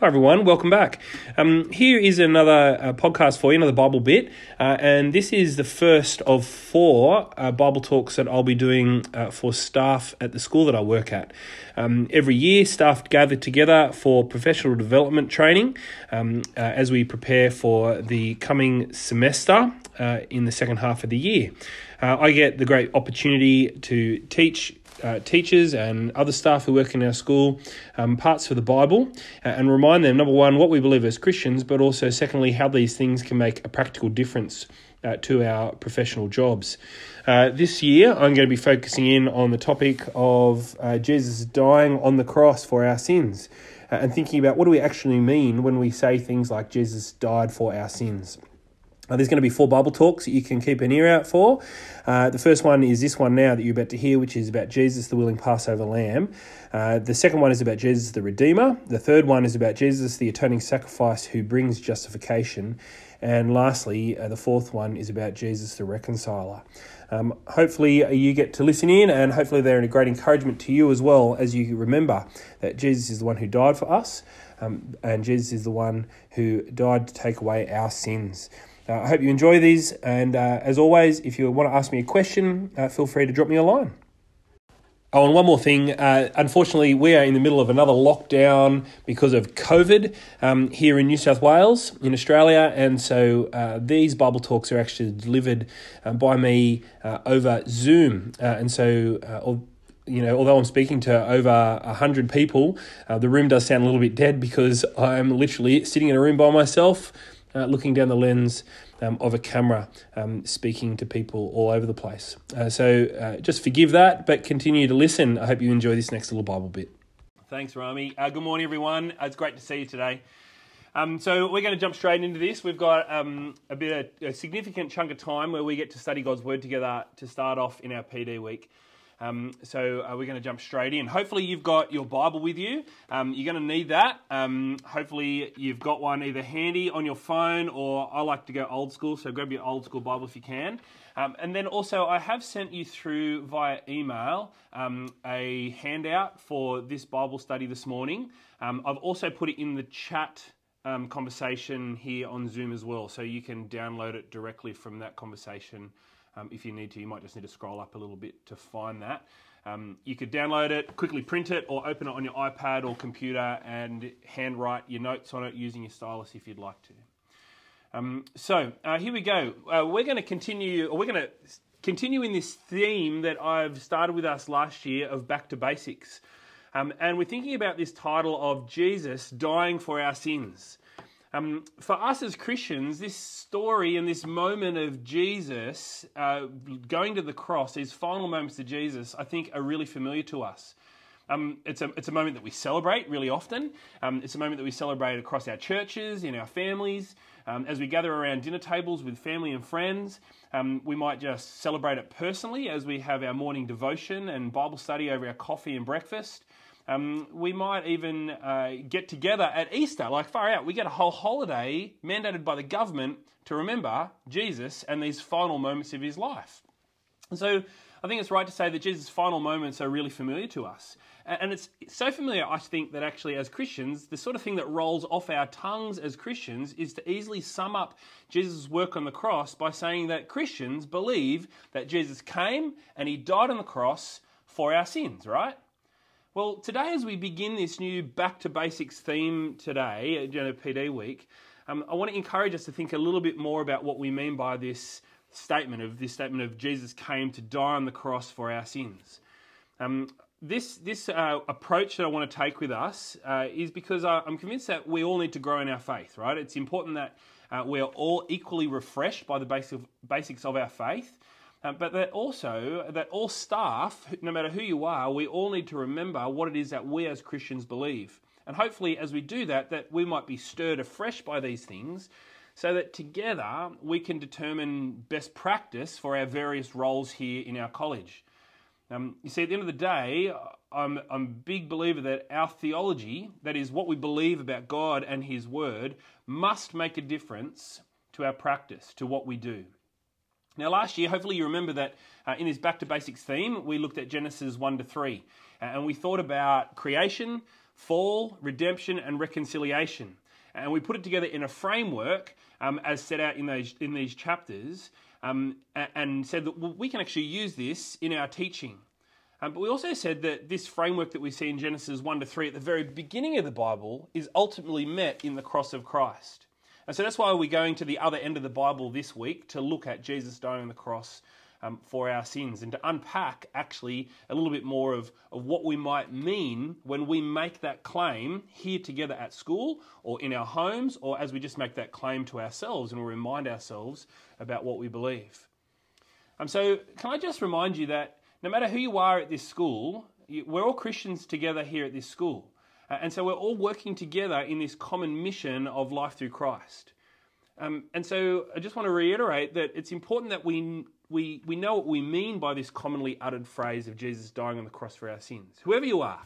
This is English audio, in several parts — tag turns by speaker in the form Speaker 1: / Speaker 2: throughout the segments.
Speaker 1: Hi everyone, welcome back. Um, here is another uh, podcast for you, another Bible bit, uh, and this is the first of four uh, Bible talks that I'll be doing uh, for staff at the school that I work at. Um, every year, staff gather together for professional development training um, uh, as we prepare for the coming semester uh, in the second half of the year. I get the great opportunity to teach uh, teachers and other staff who work in our school um, parts for the Bible uh, and remind them, number one, what we believe as Christians, but also, secondly, how these things can make a practical difference uh, to our professional jobs. Uh, this year, I'm going to be focusing in on the topic of uh, Jesus dying on the cross for our sins uh, and thinking about what do we actually mean when we say things like Jesus died for our sins. Uh, there's going to be four Bible talks that you can keep an ear out for. Uh, the first one is this one now that you're about to hear, which is about Jesus, the willing Passover lamb. Uh, the second one is about Jesus, the Redeemer. The third one is about Jesus, the atoning sacrifice who brings justification. And lastly, uh, the fourth one is about Jesus, the reconciler. Um, hopefully, uh, you get to listen in, and hopefully, they're a great encouragement to you as well as you remember that Jesus is the one who died for us, um, and Jesus is the one who died to take away our sins. Uh, I hope you enjoy these, and uh, as always, if you want to ask me a question, uh, feel free to drop me a line. Oh, and one more thing. Uh, unfortunately, we are in the middle of another lockdown because of COVID um, here in New South Wales, in Australia. And so uh, these Bible talks are actually delivered uh, by me over Zoom. And so, you know, although I'm speaking to over 100 people, the room does sound a little bit dead because I'm literally sitting in a room by myself uh, looking down the lens um, of a camera, um, speaking to people all over the place. Uh, so uh, just forgive that, but continue to listen. I hope you enjoy this next little Bible bit. Thanks, Rami. Uh, good morning, everyone. Uh, it's great to see you today. Um, so we're going to jump straight into this. We've got um, a bit of a significant chunk of time where we get to study God's Word together to start off in our PD week. Um, so uh, we're going to jump straight in. Hopefully, you've got your Bible with you. Um, you're going to need that. Um, hopefully, you've got one either handy on your phone or I like to go old school, so grab your old school Bible if you can. Um, and then also, I have sent you through via email um, a handout for this Bible study this morning. Um, I've also put it in the chat. Conversation here on Zoom as well. So you can download it directly from that conversation um, if you need to, you might just need to scroll up a little bit to find that. Um, you could download it, quickly print it, or open it on your iPad or computer and handwrite your notes on it using your stylus if you'd like to. Um, so uh, here we go. Uh, we're going to continue, we're going to continue in this theme that I've started with us last year of back to basics. Um, and we're thinking about this title of Jesus dying for our sins. Um, for us as Christians, this story and this moment of Jesus uh, going to the cross, these final moments of Jesus, I think are really familiar to us. Um, it's, a, it's a moment that we celebrate really often. Um, it's a moment that we celebrate across our churches, in our families. Um, as we gather around dinner tables with family and friends, um, we might just celebrate it personally as we have our morning devotion and Bible study over our coffee and breakfast. Um, we might even uh, get together at Easter, like far out. We get a whole holiday mandated by the government to remember Jesus and these final moments of his life. And so I think it's right to say that Jesus' final moments are really familiar to us. And it's so familiar, I think, that actually, as Christians, the sort of thing that rolls off our tongues as Christians is to easily sum up Jesus' work on the cross by saying that Christians believe that Jesus came and he died on the cross for our sins, right? Well, today, as we begin this new back to basics theme today, at PD Week, um, I want to encourage us to think a little bit more about what we mean by this statement of this statement of Jesus came to die on the cross for our sins. Um, this this uh, approach that I want to take with us uh, is because I, am convinced that we all need to grow in our faith. Right? It's important that uh, we are all equally refreshed by the basic, basics of our faith, uh, but that also that all staff, no matter who you are, we all need to remember what it is that we as Christians believe. And hopefully, as we do that, that we might be stirred afresh by these things, so that together we can determine best practice for our various roles here in our college. Um, you see, at the end of the day, I'm, I'm a big believer that our theology, that is what we believe about God and His Word, must make a difference to our practice, to what we do. Now, last year, hopefully you remember that uh, in this back to basics theme, we looked at Genesis 1 to 3, uh, and we thought about creation, fall, redemption, and reconciliation. And we put it together in a framework um, as set out in, those, in these chapters um, and said that we can actually use this in our teaching. Um, but we also said that this framework that we see in Genesis 1 to 3 at the very beginning of the Bible is ultimately met in the cross of Christ. And so that's why we're going to the other end of the Bible this week to look at Jesus dying on the cross um, for our sins and to unpack actually a little bit more of, of what we might mean when we make that claim here together at school or in our homes or as we just make that claim to ourselves and we remind ourselves about what we believe. Um, so, can I just remind you that no matter who you are at this school, we're all Christians together here at this school. And so we're all working together in this common mission of life through Christ. Um, and so I just want to reiterate that it's important that we we, we know what we mean by this commonly uttered phrase of Jesus dying on the cross for our sins. Whoever you are,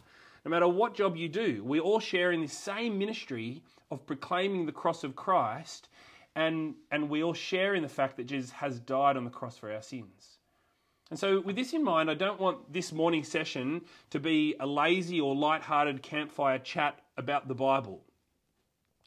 Speaker 1: no matter what job you do, we all share in this same ministry of proclaiming the cross of Christ, and, and we all share in the fact that Jesus has died on the cross for our sins. And so, with this in mind, I don't want this morning session to be a lazy or light-hearted campfire chat about the Bible.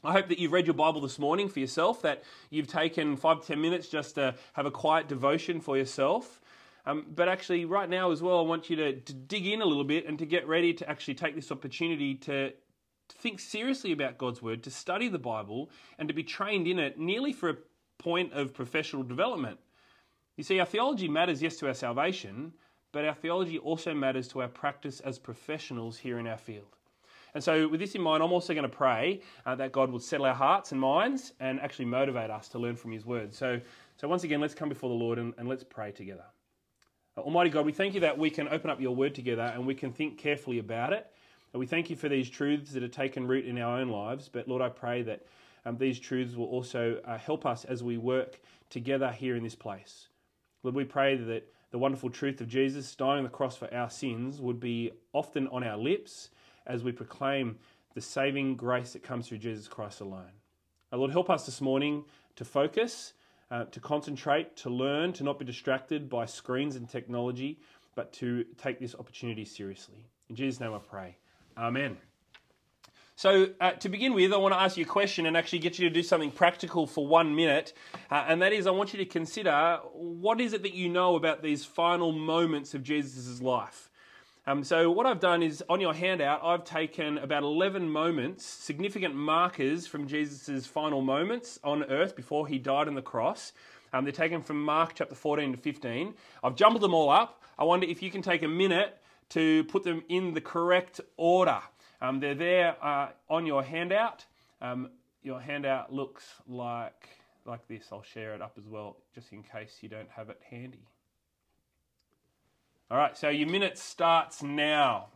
Speaker 1: I hope that you've read your Bible this morning for yourself, that you've taken five to ten minutes just to have a quiet devotion for yourself. Um, but actually, right now as well, I want you to, to dig in a little bit and to get ready to actually take this opportunity to, to think seriously about God's Word, to study the Bible, and to be trained in it nearly for a point of professional development. You see, our theology matters, yes, to our salvation, but our theology also matters to our practice as professionals here in our field. And so, with this in mind, I'm also going to pray uh, that God will settle our hearts and minds and actually motivate us to learn from His Word. So, so once again, let's come before the Lord and, and let's pray together. Uh, Almighty God, we thank you that we can open up your Word together and we can think carefully about it. And we thank you for these truths that have taken root in our own lives. But Lord, I pray that um, these truths will also uh, help us as we work together here in this place. Lord, we pray that the wonderful truth of Jesus dying on the cross for our sins would be often on our lips as we proclaim the saving grace that comes through Jesus Christ alone. Our Lord, help us this morning to focus, uh, to concentrate, to learn, to not be distracted by screens and technology, but to take this opportunity seriously. In Jesus' name I pray. Amen. So, uh, to begin with, I want to ask you a question and actually get you to do something practical for one minute. Uh, and that is, I want you to consider what is it that you know about these final moments of Jesus' life? Um, so what I've done is on your handout, I've taken about 11 moments, significant markers from Jesus' final moments on earth before he died on the cross. Um, they're taken from Mark chapter 14 to 15. I've jumbled them all up. I wonder if you can take a minute to put them in the correct order. Um, they're there uh, on your handout. Um, your handout looks like, like this. I'll share it up as well, just in case you don't have it handy. All right, so your minute starts now.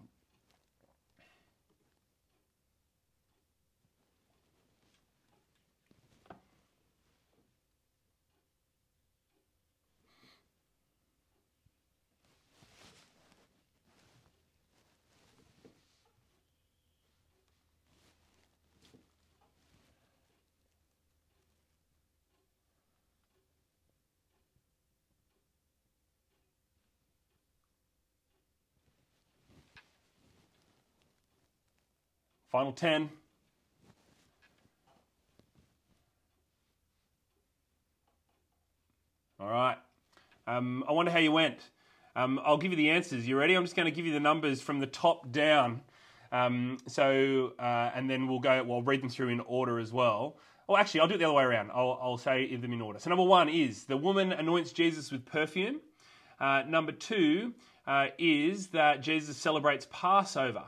Speaker 1: Final 10. All right. Um, I wonder how you went. Um, I'll give you the answers. You ready? I'm just going to give you the numbers from the top down. Um, so, uh, and then we'll go, we'll read them through in order as well. Oh, actually, I'll do it the other way around. I'll, I'll say them in order. So, number one is the woman anoints Jesus with perfume. Uh, number two uh, is that Jesus celebrates Passover.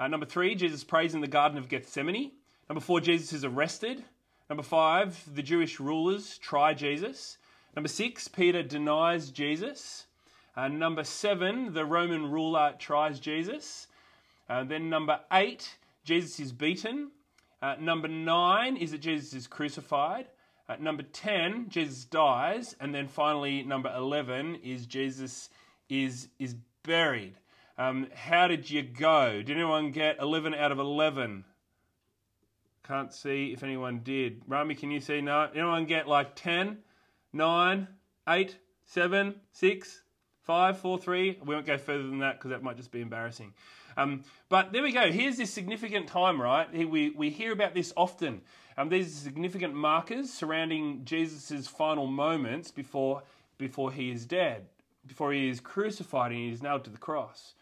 Speaker 1: Uh, number three, Jesus prays in the Garden of Gethsemane. Number four, Jesus is arrested. Number five, the Jewish rulers try Jesus. Number six, Peter denies Jesus. Uh, number seven, the Roman ruler tries Jesus. Uh, then number eight, Jesus is beaten. Uh, number nine is that Jesus is crucified. Uh, number 10, Jesus dies. And then finally, number 11 is Jesus is, is buried. Um, how did you go? Did anyone get 11 out of 11? Can't see if anyone did. Rami, can you see? No. Anyone get like 10, 9, 8, 7, 6, Five, four, three. We won't go further than that because that might just be embarrassing. Um, but there we go. Here's this significant time, right? We, we hear about this often. Um, these significant markers surrounding Jesus' final moments before, before he is dead, before he is crucified and he is nailed to the cross.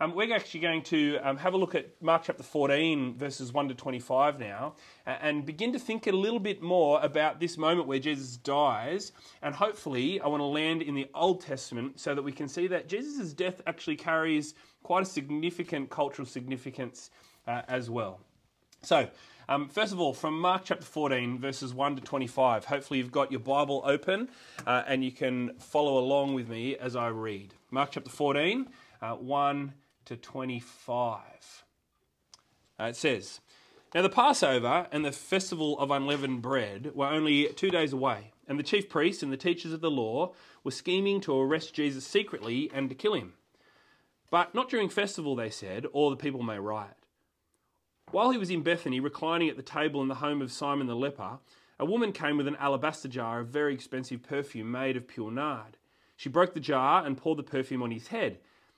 Speaker 1: Um, we're actually going to um, have a look at Mark chapter 14, verses 1 to 25 now, and begin to think a little bit more about this moment where Jesus dies. And hopefully, I want to land in the Old Testament so that we can see that Jesus' death actually carries quite a significant cultural significance uh, as well. So, um, first of all, from Mark chapter 14, verses 1 to 25, hopefully you've got your Bible open uh, and you can follow along with me as I read. Mark chapter 14, uh, 1 to 25. Uh, it says, Now the Passover and the festival of unleavened bread were only two days away, and the chief priests and the teachers of the law were scheming to arrest Jesus secretly and to kill him. But not during festival, they said, or the people may riot. While he was in Bethany, reclining at the table in the home of Simon the leper, a woman came with an alabaster jar of very expensive perfume made of pure nard. She broke the jar and poured the perfume on his head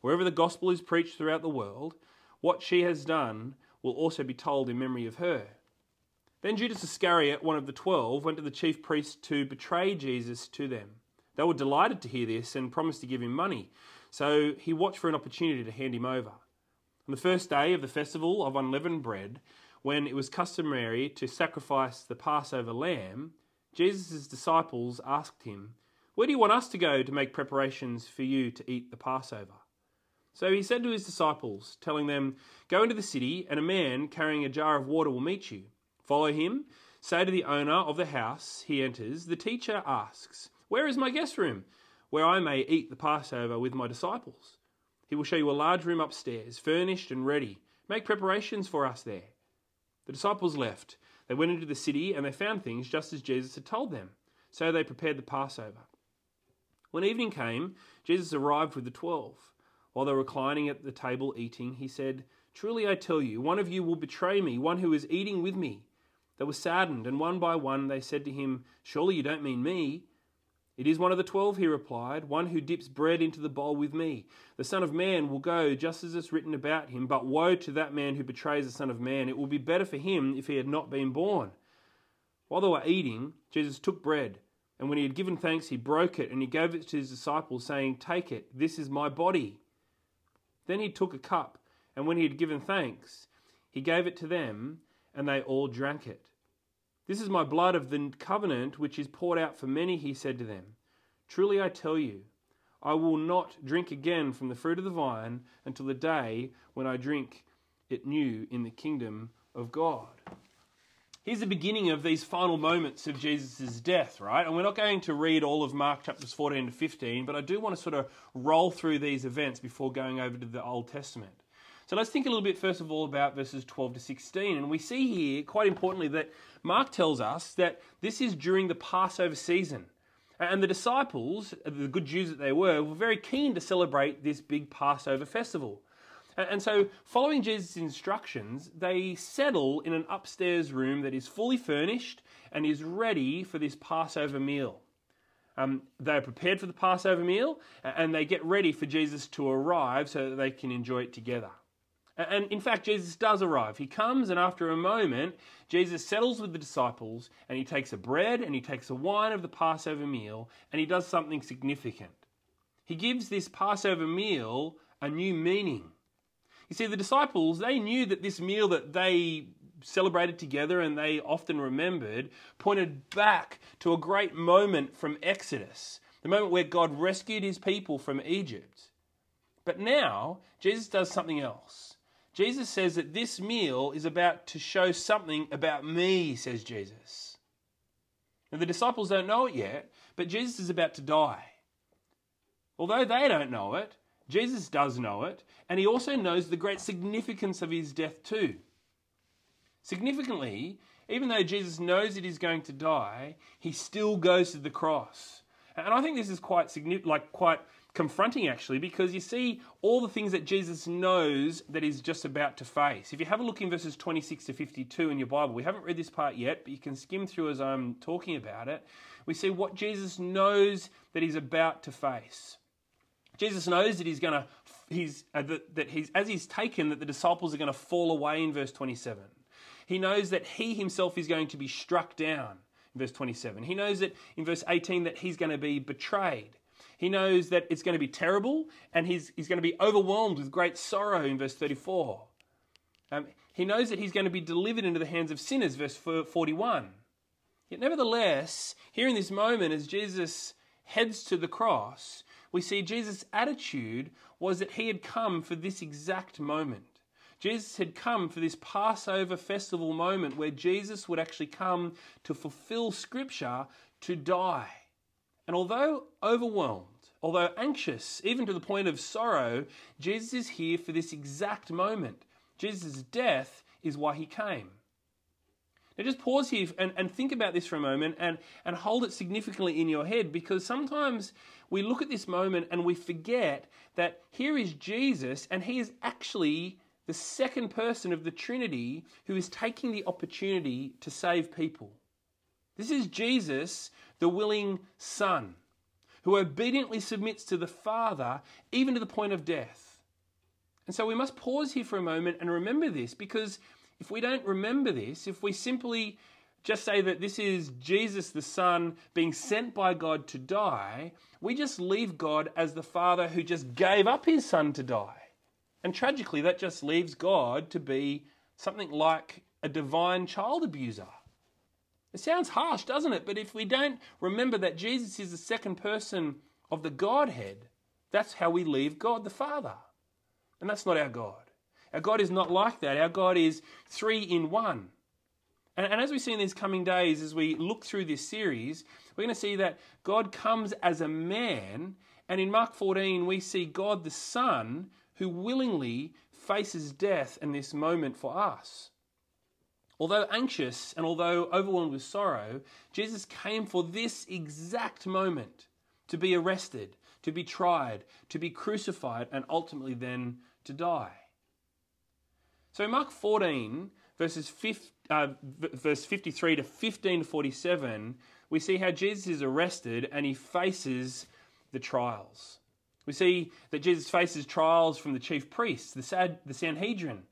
Speaker 1: Wherever the gospel is preached throughout the world, what she has done will also be told in memory of her. Then Judas Iscariot, one of the twelve, went to the chief priests to betray Jesus to them. They were delighted to hear this and promised to give him money, so he watched for an opportunity to hand him over. On the first day of the festival of unleavened bread, when it was customary to sacrifice the Passover lamb, Jesus' disciples asked him, Where do you want us to go to make preparations for you to eat the Passover? So he said to his disciples, telling them, Go into the city, and a man carrying a jar of water will meet you. Follow him. Say to the owner of the house he enters, The teacher asks, Where is my guest room, where I may eat the Passover with my disciples? He will show you a large room upstairs, furnished and ready. Make preparations for us there. The disciples left. They went into the city, and they found things just as Jesus had told them. So they prepared the Passover. When evening came, Jesus arrived with the twelve. While they were reclining at the table eating, he said, Truly I tell you, one of you will betray me, one who is eating with me. They were saddened, and one by one they said to him, Surely you don't mean me. It is one of the twelve, he replied, one who dips bread into the bowl with me. The Son of Man will go just as it's written about him, but woe to that man who betrays the Son of Man. It will be better for him if he had not been born. While they were eating, Jesus took bread, and when he had given thanks, he broke it, and he gave it to his disciples, saying, Take it, this is my body. Then he took a cup, and when he had given thanks, he gave it to them, and they all drank it. This is my blood of the covenant, which is poured out for many, he said to them. Truly I tell you, I will not drink again from the fruit of the vine until the day when I drink it new in the kingdom of God. Here's the beginning of these final moments of Jesus' death, right? And we're not going to read all of Mark chapters 14 to 15, but I do want to sort of roll through these events before going over to the Old Testament. So let's think a little bit, first of all, about verses 12 to 16. And we see here, quite importantly, that Mark tells us that this is during the Passover season. And the disciples, the good Jews that they were, were very keen to celebrate this big Passover festival. And so, following Jesus' instructions, they settle in an upstairs room that is fully furnished and is ready for this Passover meal. Um, they are prepared for the Passover meal and they get ready for Jesus to arrive so that they can enjoy it together. And in fact, Jesus does arrive. He comes, and after a moment, Jesus settles with the disciples and he takes a bread and he takes a wine of the Passover meal and he does something significant. He gives this Passover meal a new meaning. You see, the disciples, they knew that this meal that they celebrated together and they often remembered pointed back to a great moment from Exodus, the moment where God rescued his people from Egypt. But now, Jesus does something else. Jesus says that this meal is about to show something about me, says Jesus. Now, the disciples don't know it yet, but Jesus is about to die. Although they don't know it, Jesus does know it, and he also knows the great significance of his death too. Significantly, even though Jesus knows that he's going to die, he still goes to the cross. And I think this is quite like quite confronting actually because you see all the things that Jesus knows that he's just about to face. If you have a look in verses 26 to 52 in your Bible, we haven't read this part yet, but you can skim through as I'm talking about it. We see what Jesus knows that he's about to face. Jesus knows that he's going to he's uh, that, that he's as he's taken that the disciples are going to fall away in verse 27. He knows that he himself is going to be struck down in verse 27. He knows that in verse 18 that he's going to be betrayed. He knows that it's going to be terrible and he's, he's going to be overwhelmed with great sorrow in verse 34. Um, he knows that he's going to be delivered into the hands of sinners, verse 41. Yet, nevertheless, here in this moment, as Jesus heads to the cross, we see Jesus' attitude was that he had come for this exact moment. Jesus had come for this Passover festival moment where Jesus would actually come to fulfill Scripture to die. And although overwhelmed, although anxious, even to the point of sorrow, Jesus is here for this exact moment. Jesus' death is why he came. Now, just pause here and, and think about this for a moment and, and hold it significantly in your head because sometimes we look at this moment and we forget that here is Jesus and he is actually the second person of the Trinity who is taking the opportunity to save people. This is Jesus, the willing Son, who obediently submits to the Father, even to the point of death. And so we must pause here for a moment and remember this, because if we don't remember this, if we simply just say that this is Jesus the Son being sent by God to die, we just leave God as the Father who just gave up his Son to die. And tragically, that just leaves God to be something like a divine child abuser. It sounds harsh, doesn't it? But if we don't remember that Jesus is the second person of the Godhead, that's how we leave God the Father. And that's not our God. Our God is not like that. Our God is three in one. And, and as we see in these coming days, as we look through this series, we're going to see that God comes as a man. And in Mark 14, we see God the Son who willingly faces death in this moment for us. Although anxious and although overwhelmed with sorrow, Jesus came for this exact moment to be arrested, to be tried, to be crucified, and ultimately then to die. So in Mark 14, verses 5, uh, verse 53 to 15 to 47, we see how Jesus is arrested and he faces the trials. We see that Jesus faces trials from the chief priests, the, Sad, the Sanhedrin,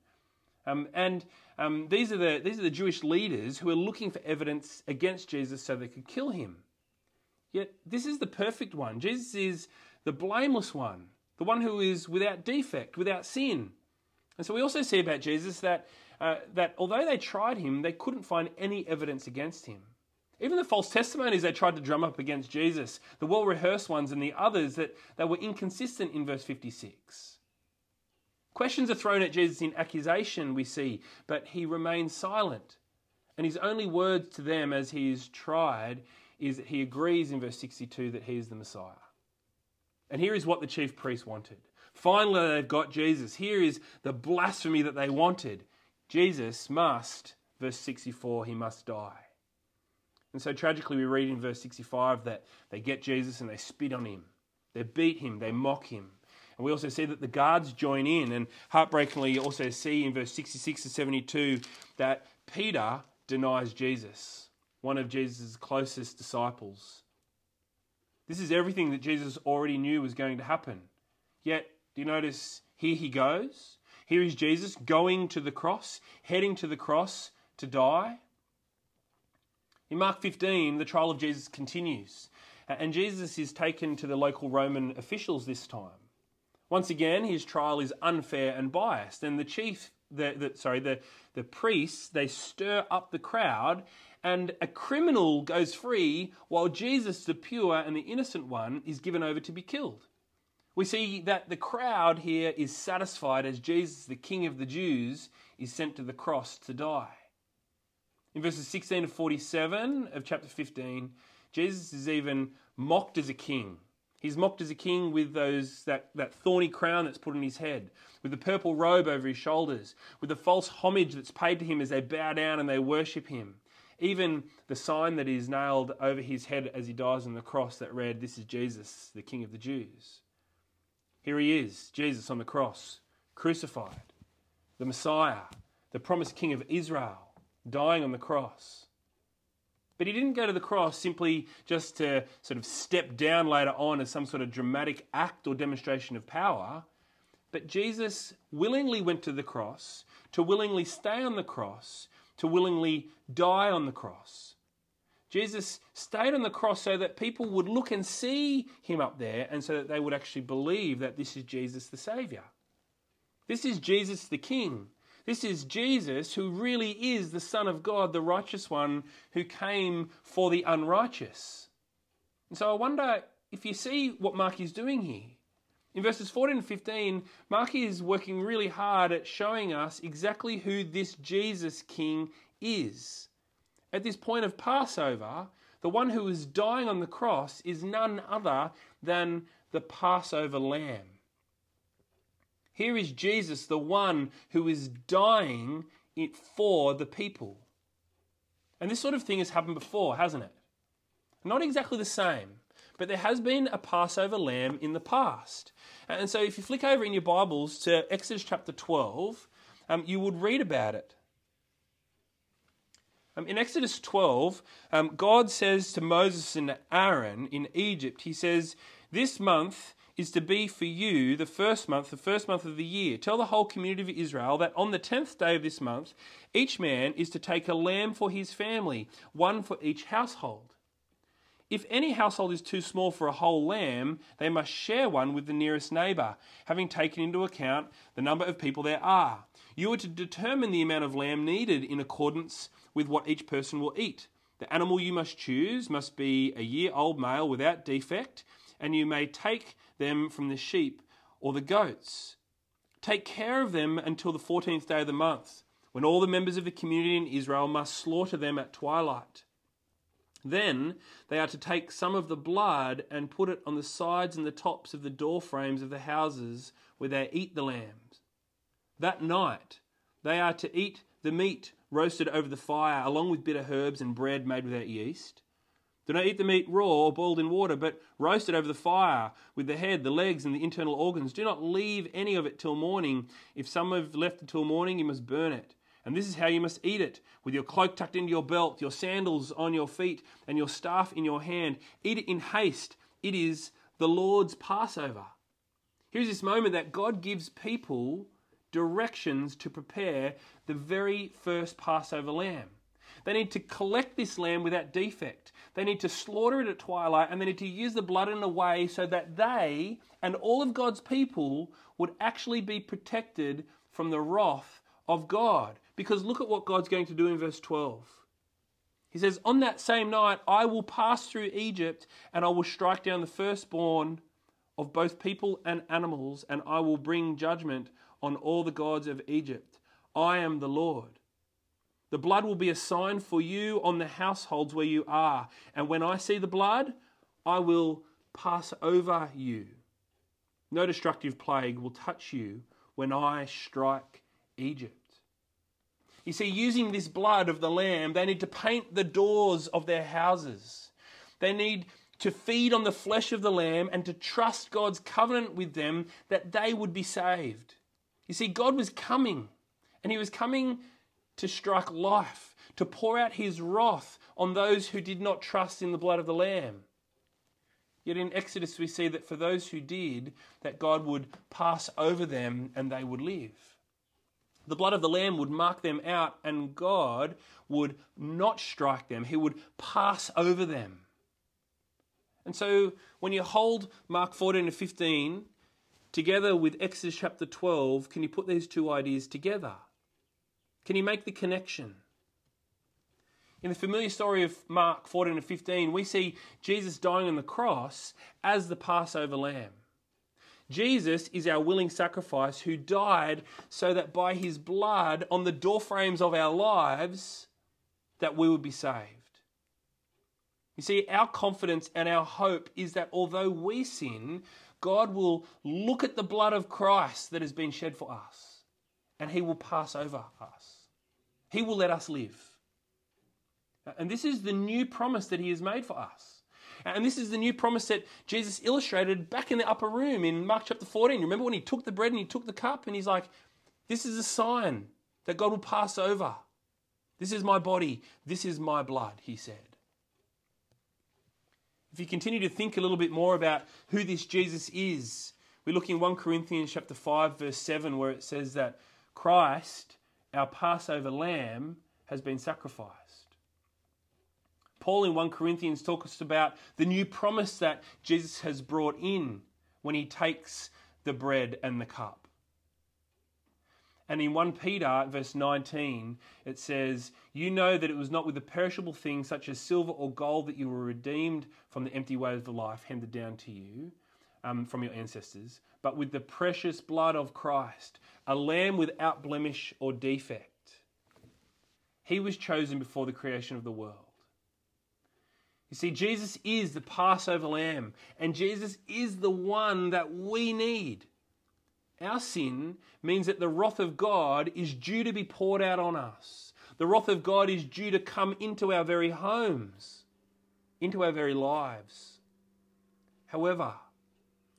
Speaker 1: um, and um, these, are the, these are the Jewish leaders who are looking for evidence against Jesus so they could kill him. Yet this is the perfect one. Jesus is the blameless one, the one who is without defect, without sin. And so we also see about Jesus that, uh, that although they tried him, they couldn't find any evidence against him. Even the false testimonies they tried to drum up against Jesus, the well rehearsed ones and the others, that they were inconsistent in verse 56. Questions are thrown at Jesus in accusation, we see, but he remains silent. And his only words to them as he is tried is that he agrees in verse 62 that he is the Messiah. And here is what the chief priests wanted. Finally, they've got Jesus. Here is the blasphemy that they wanted. Jesus must, verse 64, he must die. And so tragically, we read in verse 65 that they get Jesus and they spit on him. They beat him, they mock him. And we also see that the guards join in. And heartbreakingly, you also see in verse 66 to 72 that Peter denies Jesus. one of Jesus' closest disciples. This is everything that Jesus already knew was going to happen. Yet, do you notice here he goes? Here is Jesus going to the cross, heading to the cross to die. In Mark 15, the trial of Jesus continues, uh, and Jesus is taken to the local Roman officials this time. Once again, his trial is unfair and biased, and the chief, the, the, sorry, the, the priests, they stir up the crowd, and a criminal goes free while Jesus, the pure and the innocent one, is given over to be killed. We see that the crowd here is satisfied as Jesus, the King of the Jews, is sent to the cross to die. In verses 16 to 47 of chapter 15, Jesus is even mocked as a king. He's mocked as a king with those that, that thorny crown that's put on his head, with the purple robe over his shoulders, with the false homage that's paid to him as they bow down and they worship him. Even the sign that is nailed over his head as he dies on the cross that read, This is Jesus, the King of the Jews. Here he is, Jesus on the cross, crucified, the Messiah, the promised King of Israel, dying on the cross. But he didn't go to the cross simply just to sort of step down later on as some sort of dramatic act or demonstration of power. But Jesus willingly went to the cross to willingly stay on the cross, to willingly die on the cross. Jesus stayed on the cross so that people would look and see him up there and so that they would actually believe that this is Jesus the Saviour. This is Jesus the King. This is Jesus who really is the Son of God, the righteous one who came for the unrighteous. And so I wonder if you see what Mark is doing here. In verses 14 and 15, Mark is working really hard at showing us exactly who this Jesus King is. At this point of Passover, the one who is dying on the cross is none other than the Passover lamb. Here is Jesus, the one who is dying for the people. And this sort of thing has happened before, hasn't it? Not exactly the same, but there has been a Passover lamb in the past. And so if you flick over in your Bibles to Exodus chapter 12, um, you would read about it. Um, in Exodus 12, um, God says to Moses and Aaron in Egypt, He says, This month is to be for you the first month, the first month of the year. Tell the whole community of Israel that on the tenth day of this month, each man is to take a lamb for his family, one for each household. If any household is too small for a whole lamb, they must share one with the nearest neighbour, having taken into account the number of people there are. You are to determine the amount of lamb needed in accordance with what each person will eat. The animal you must choose must be a year old male without defect, and you may take them from the sheep or the goats. Take care of them until the 14th day of the month, when all the members of the community in Israel must slaughter them at twilight. Then they are to take some of the blood and put it on the sides and the tops of the door frames of the houses where they eat the lambs. That night they are to eat the meat roasted over the fire, along with bitter herbs and bread made without yeast. Do not eat the meat raw or boiled in water, but roast it over the fire with the head, the legs, and the internal organs. Do not leave any of it till morning. If some have left it till morning, you must burn it. And this is how you must eat it with your cloak tucked into your belt, your sandals on your feet, and your staff in your hand. Eat it in haste. It is the Lord's Passover. Here's this moment that God gives people directions to prepare the very first Passover lamb. They need to collect this lamb without defect. They need to slaughter it at twilight and they need to use the blood in a way so that they and all of God's people would actually be protected from the wrath of God. Because look at what God's going to do in verse 12. He says, On that same night, I will pass through Egypt and I will strike down the firstborn of both people and animals, and I will bring judgment on all the gods of Egypt. I am the Lord. The blood will be a sign for you on the households where you are. And when I see the blood, I will pass over you. No destructive plague will touch you when I strike Egypt. You see, using this blood of the lamb, they need to paint the doors of their houses. They need to feed on the flesh of the lamb and to trust God's covenant with them that they would be saved. You see, God was coming, and He was coming to strike life, to pour out his wrath on those who did not trust in the blood of the Lamb. Yet in Exodus we see that for those who did, that God would pass over them and they would live. The blood of the Lamb would mark them out and God would not strike them. He would pass over them. And so when you hold Mark 14 to 15 together with Exodus chapter 12, can you put these two ideas together? Can you make the connection? In the familiar story of Mark 14 and 15, we see Jesus dying on the cross as the Passover lamb. Jesus is our willing sacrifice who died so that by his blood on the doorframes of our lives that we would be saved. You see, our confidence and our hope is that although we sin, God will look at the blood of Christ that has been shed for us and he will pass over us. He will let us live. And this is the new promise that He has made for us. And this is the new promise that Jesus illustrated back in the upper room in Mark chapter 14. Remember when He took the bread and He took the cup and He's like, This is a sign that God will pass over. This is my body. This is my blood, He said. If you continue to think a little bit more about who this Jesus is, we look in 1 Corinthians chapter 5 verse 7 where it says that Christ our Passover lamb has been sacrificed. Paul in 1 Corinthians talks about the new promise that Jesus has brought in when he takes the bread and the cup. And in 1 Peter, verse 19, it says, You know that it was not with the perishable things such as silver or gold that you were redeemed from the empty way of the life handed down to you um, from your ancestors, but with the precious blood of Christ, a lamb without blemish or defect. He was chosen before the creation of the world. You see, Jesus is the Passover lamb, and Jesus is the one that we need. Our sin means that the wrath of God is due to be poured out on us. The wrath of God is due to come into our very homes, into our very lives. However,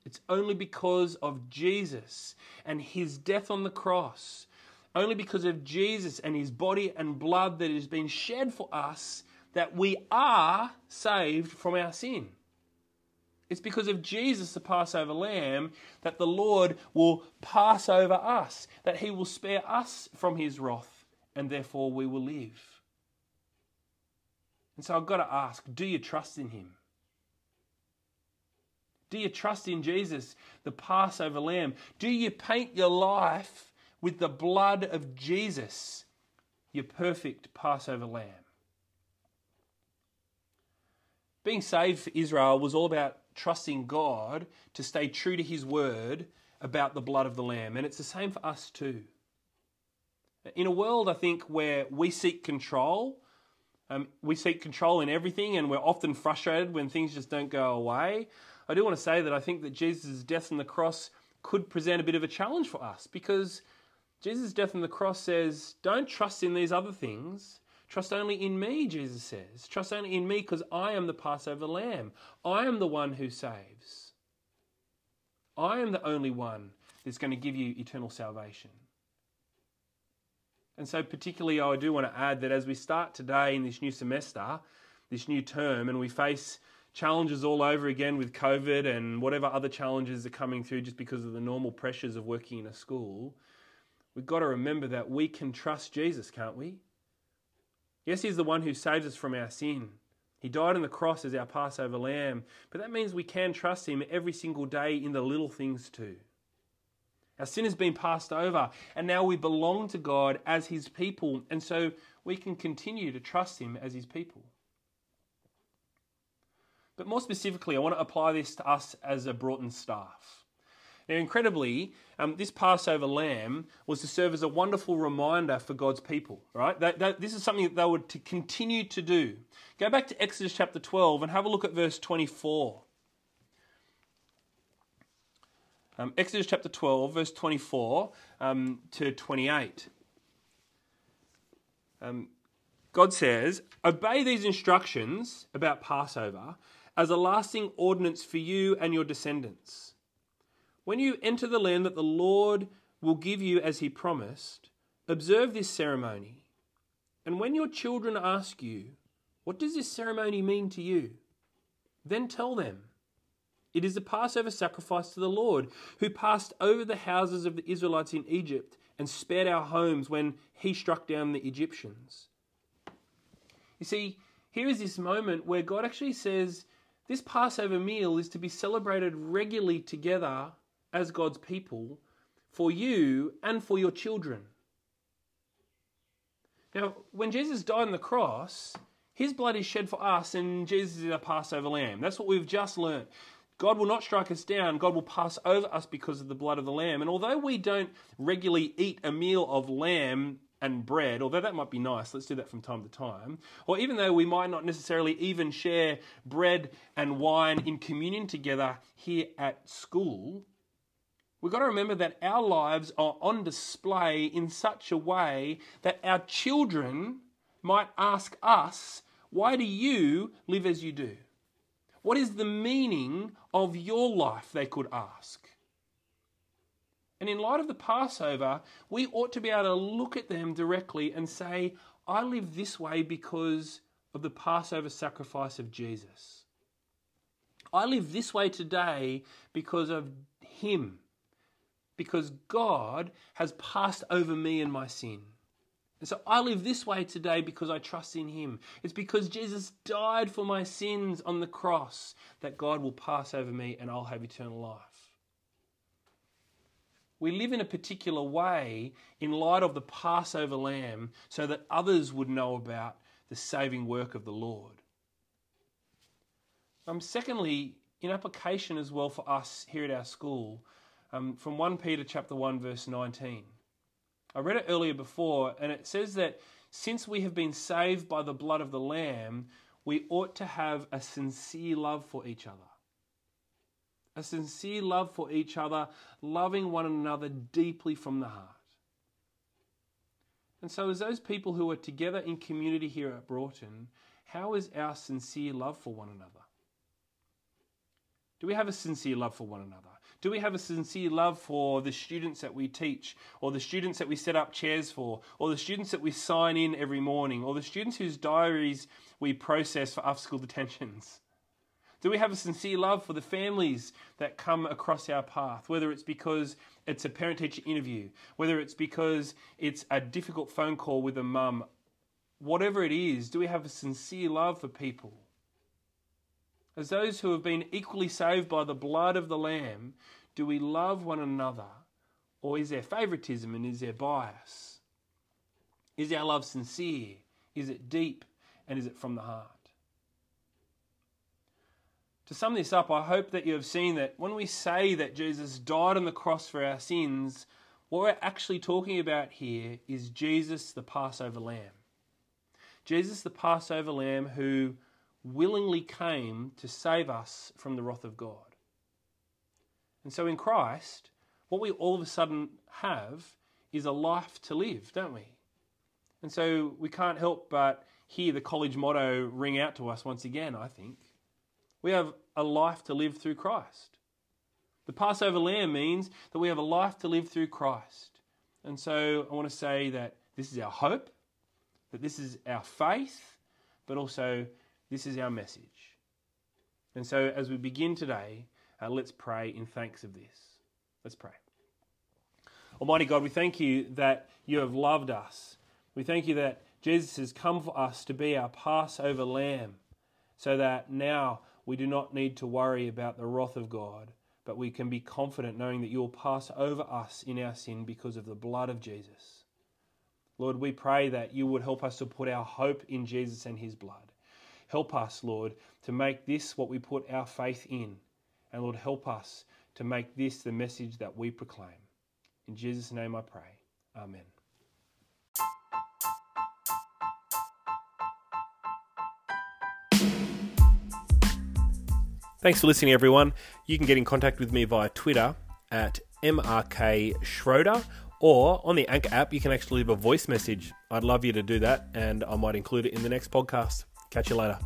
Speaker 1: it's only because of Jesus and his death on the cross, only because of Jesus and his body and blood that has been shed for us, that we are saved from our sin. It's because of Jesus, the Passover lamb, that the Lord will pass over us, that he will spare us from his wrath, and therefore we will live. And so I've got to ask do you trust in him? Do you trust in Jesus, the Passover lamb? Do you paint your life with the blood of Jesus, your perfect Passover lamb? Being saved for Israel was all about trusting God to stay true to his word about the blood of the lamb, and it's the same for us too. In a world, I think, where we seek control, um, we seek control in everything, and we're often frustrated when things just don't go away. I do want to say that I think that Jesus' death on the cross could present a bit of a challenge for us because Jesus' death on the cross says, Don't trust in these other things. Trust only in me, Jesus says. Trust only in me because I am the Passover lamb. I am the one who saves. I am the only one that's going to give you eternal salvation. And so, particularly, I do want to add that as we start today in this new semester, this new term, and we face challenges all over again with COVID and whatever other challenges are coming through just because of the normal pressures of working in a school, we've got to remember that we can trust Jesus, can't we? Yes, He's the one who saves us from our sin. He died on the cross as our Passover lamb, but that means we can trust Him every single day in the little things too. Our sin has been passed over, and now we belong to God as His people, and so we can continue to trust Him as His people. But more specifically, I want to apply this to us as a Broughton staff. Now, incredibly, um, this Passover lamb was to serve as a wonderful reminder for God's people, right? That, that, this is something that they were to continue to do. Go back to Exodus chapter 12 and have a look at verse 24. Um, Exodus chapter 12, verse 24 um, to 28. Um, God says, Obey these instructions about Passover as a lasting ordinance for you and your descendants. When you enter the land that the Lord will give you as he promised, observe this ceremony. And when your children ask you, What does this ceremony mean to you? then tell them, It is the Passover sacrifice to the Lord, who passed over the houses of the Israelites in Egypt and spared our homes when he struck down the Egyptians. You see, here is this moment where God actually says this Passover meal is to be celebrated regularly together as God's people for you and for your children. Now, when Jesus died on the cross, his blood is shed for us, and Jesus is our Passover lamb. That's what we've just learned. God will not strike us down. God will pass over us because of the blood of the lamb. And although we don't regularly eat a meal of lamb and bread, although that might be nice, let's do that from time to time, or even though we might not necessarily even share bread and wine in communion together here at school, We've got to remember that our lives are on display in such a way that our children might ask us, Why do you live as you do? What is the meaning of your life? They could ask. And in light of the Passover, we ought to be able to look at them directly and say, I live this way because of the Passover sacrifice of Jesus. I live this way today because of Him because God has passed over me and my sin. And so I live this way today because I trust in Him. It's because Jesus died for my sins on the cross that God will pass over me and I'll have eternal life. We live in a particular way in light of the Passover lamb so that others would know about the saving work of the Lord. Um, secondly, in application as well for us here at our school, um, from 1 Peter chapter 1 verse 19. I read it earlier before and it says that since we have been saved by the blood of the lamb, we ought to have a sincere love for each other. A sincere love for each other, loving one another deeply from the heart. And so, as those people who are together in community here at Broughton, how is our sincere love for one another? Do we have a sincere love for one another? Do we have a sincere love for the students that we teach, or the students that we set up chairs for, or the students that we sign in every morning, or the students whose diaries we process for after school detentions? Do we have a sincere love for the families that come across our path, whether it's because it's a parent teacher interview, whether it's because it's a difficult phone call with a mum, whatever it is, do we have a sincere love for people? As those who have been equally saved by the blood of the Lamb, do we love one another? Or is there favoritism and is there bias? Is our love sincere? Is it deep? And is it from the heart? To sum this up, I hope that you have seen that when we say that Jesus died on the cross for our sins, what we're actually talking about here is Jesus, the Passover Lamb. Jesus, the Passover Lamb, who willingly came to save us from the wrath of God. And so in Christ, what we all of a sudden have is a life to live, don't we? And so we can't help but hear the college motto ring out to us once again, I think. We have a life to live through Christ. The Passover lamb means that we have a life to live through Christ. And so I want to say that this is our hope, that this is our faith, but also this is our message. And so, as we begin today, uh, let's pray in thanks of this. Let's pray. Almighty God, we thank you that you have loved us. We thank you that Jesus has come for us to be our Passover lamb, so that now we do not need to worry about the wrath of God, but we can be confident knowing that you will pass over us in our sin because of the blood of Jesus. Lord, we pray that you would help us to put our hope in Jesus and his blood. Help us, Lord, to make this what we put our faith in. And Lord, help us to make this the message that we proclaim. In Jesus' name I pray. Amen. Thanks for listening, everyone. You can get in contact with me via Twitter at MRK Schroeder or on the Anchor app, you can actually leave a voice message. I'd love you to do that, and I might include it in the next podcast. Catch you later.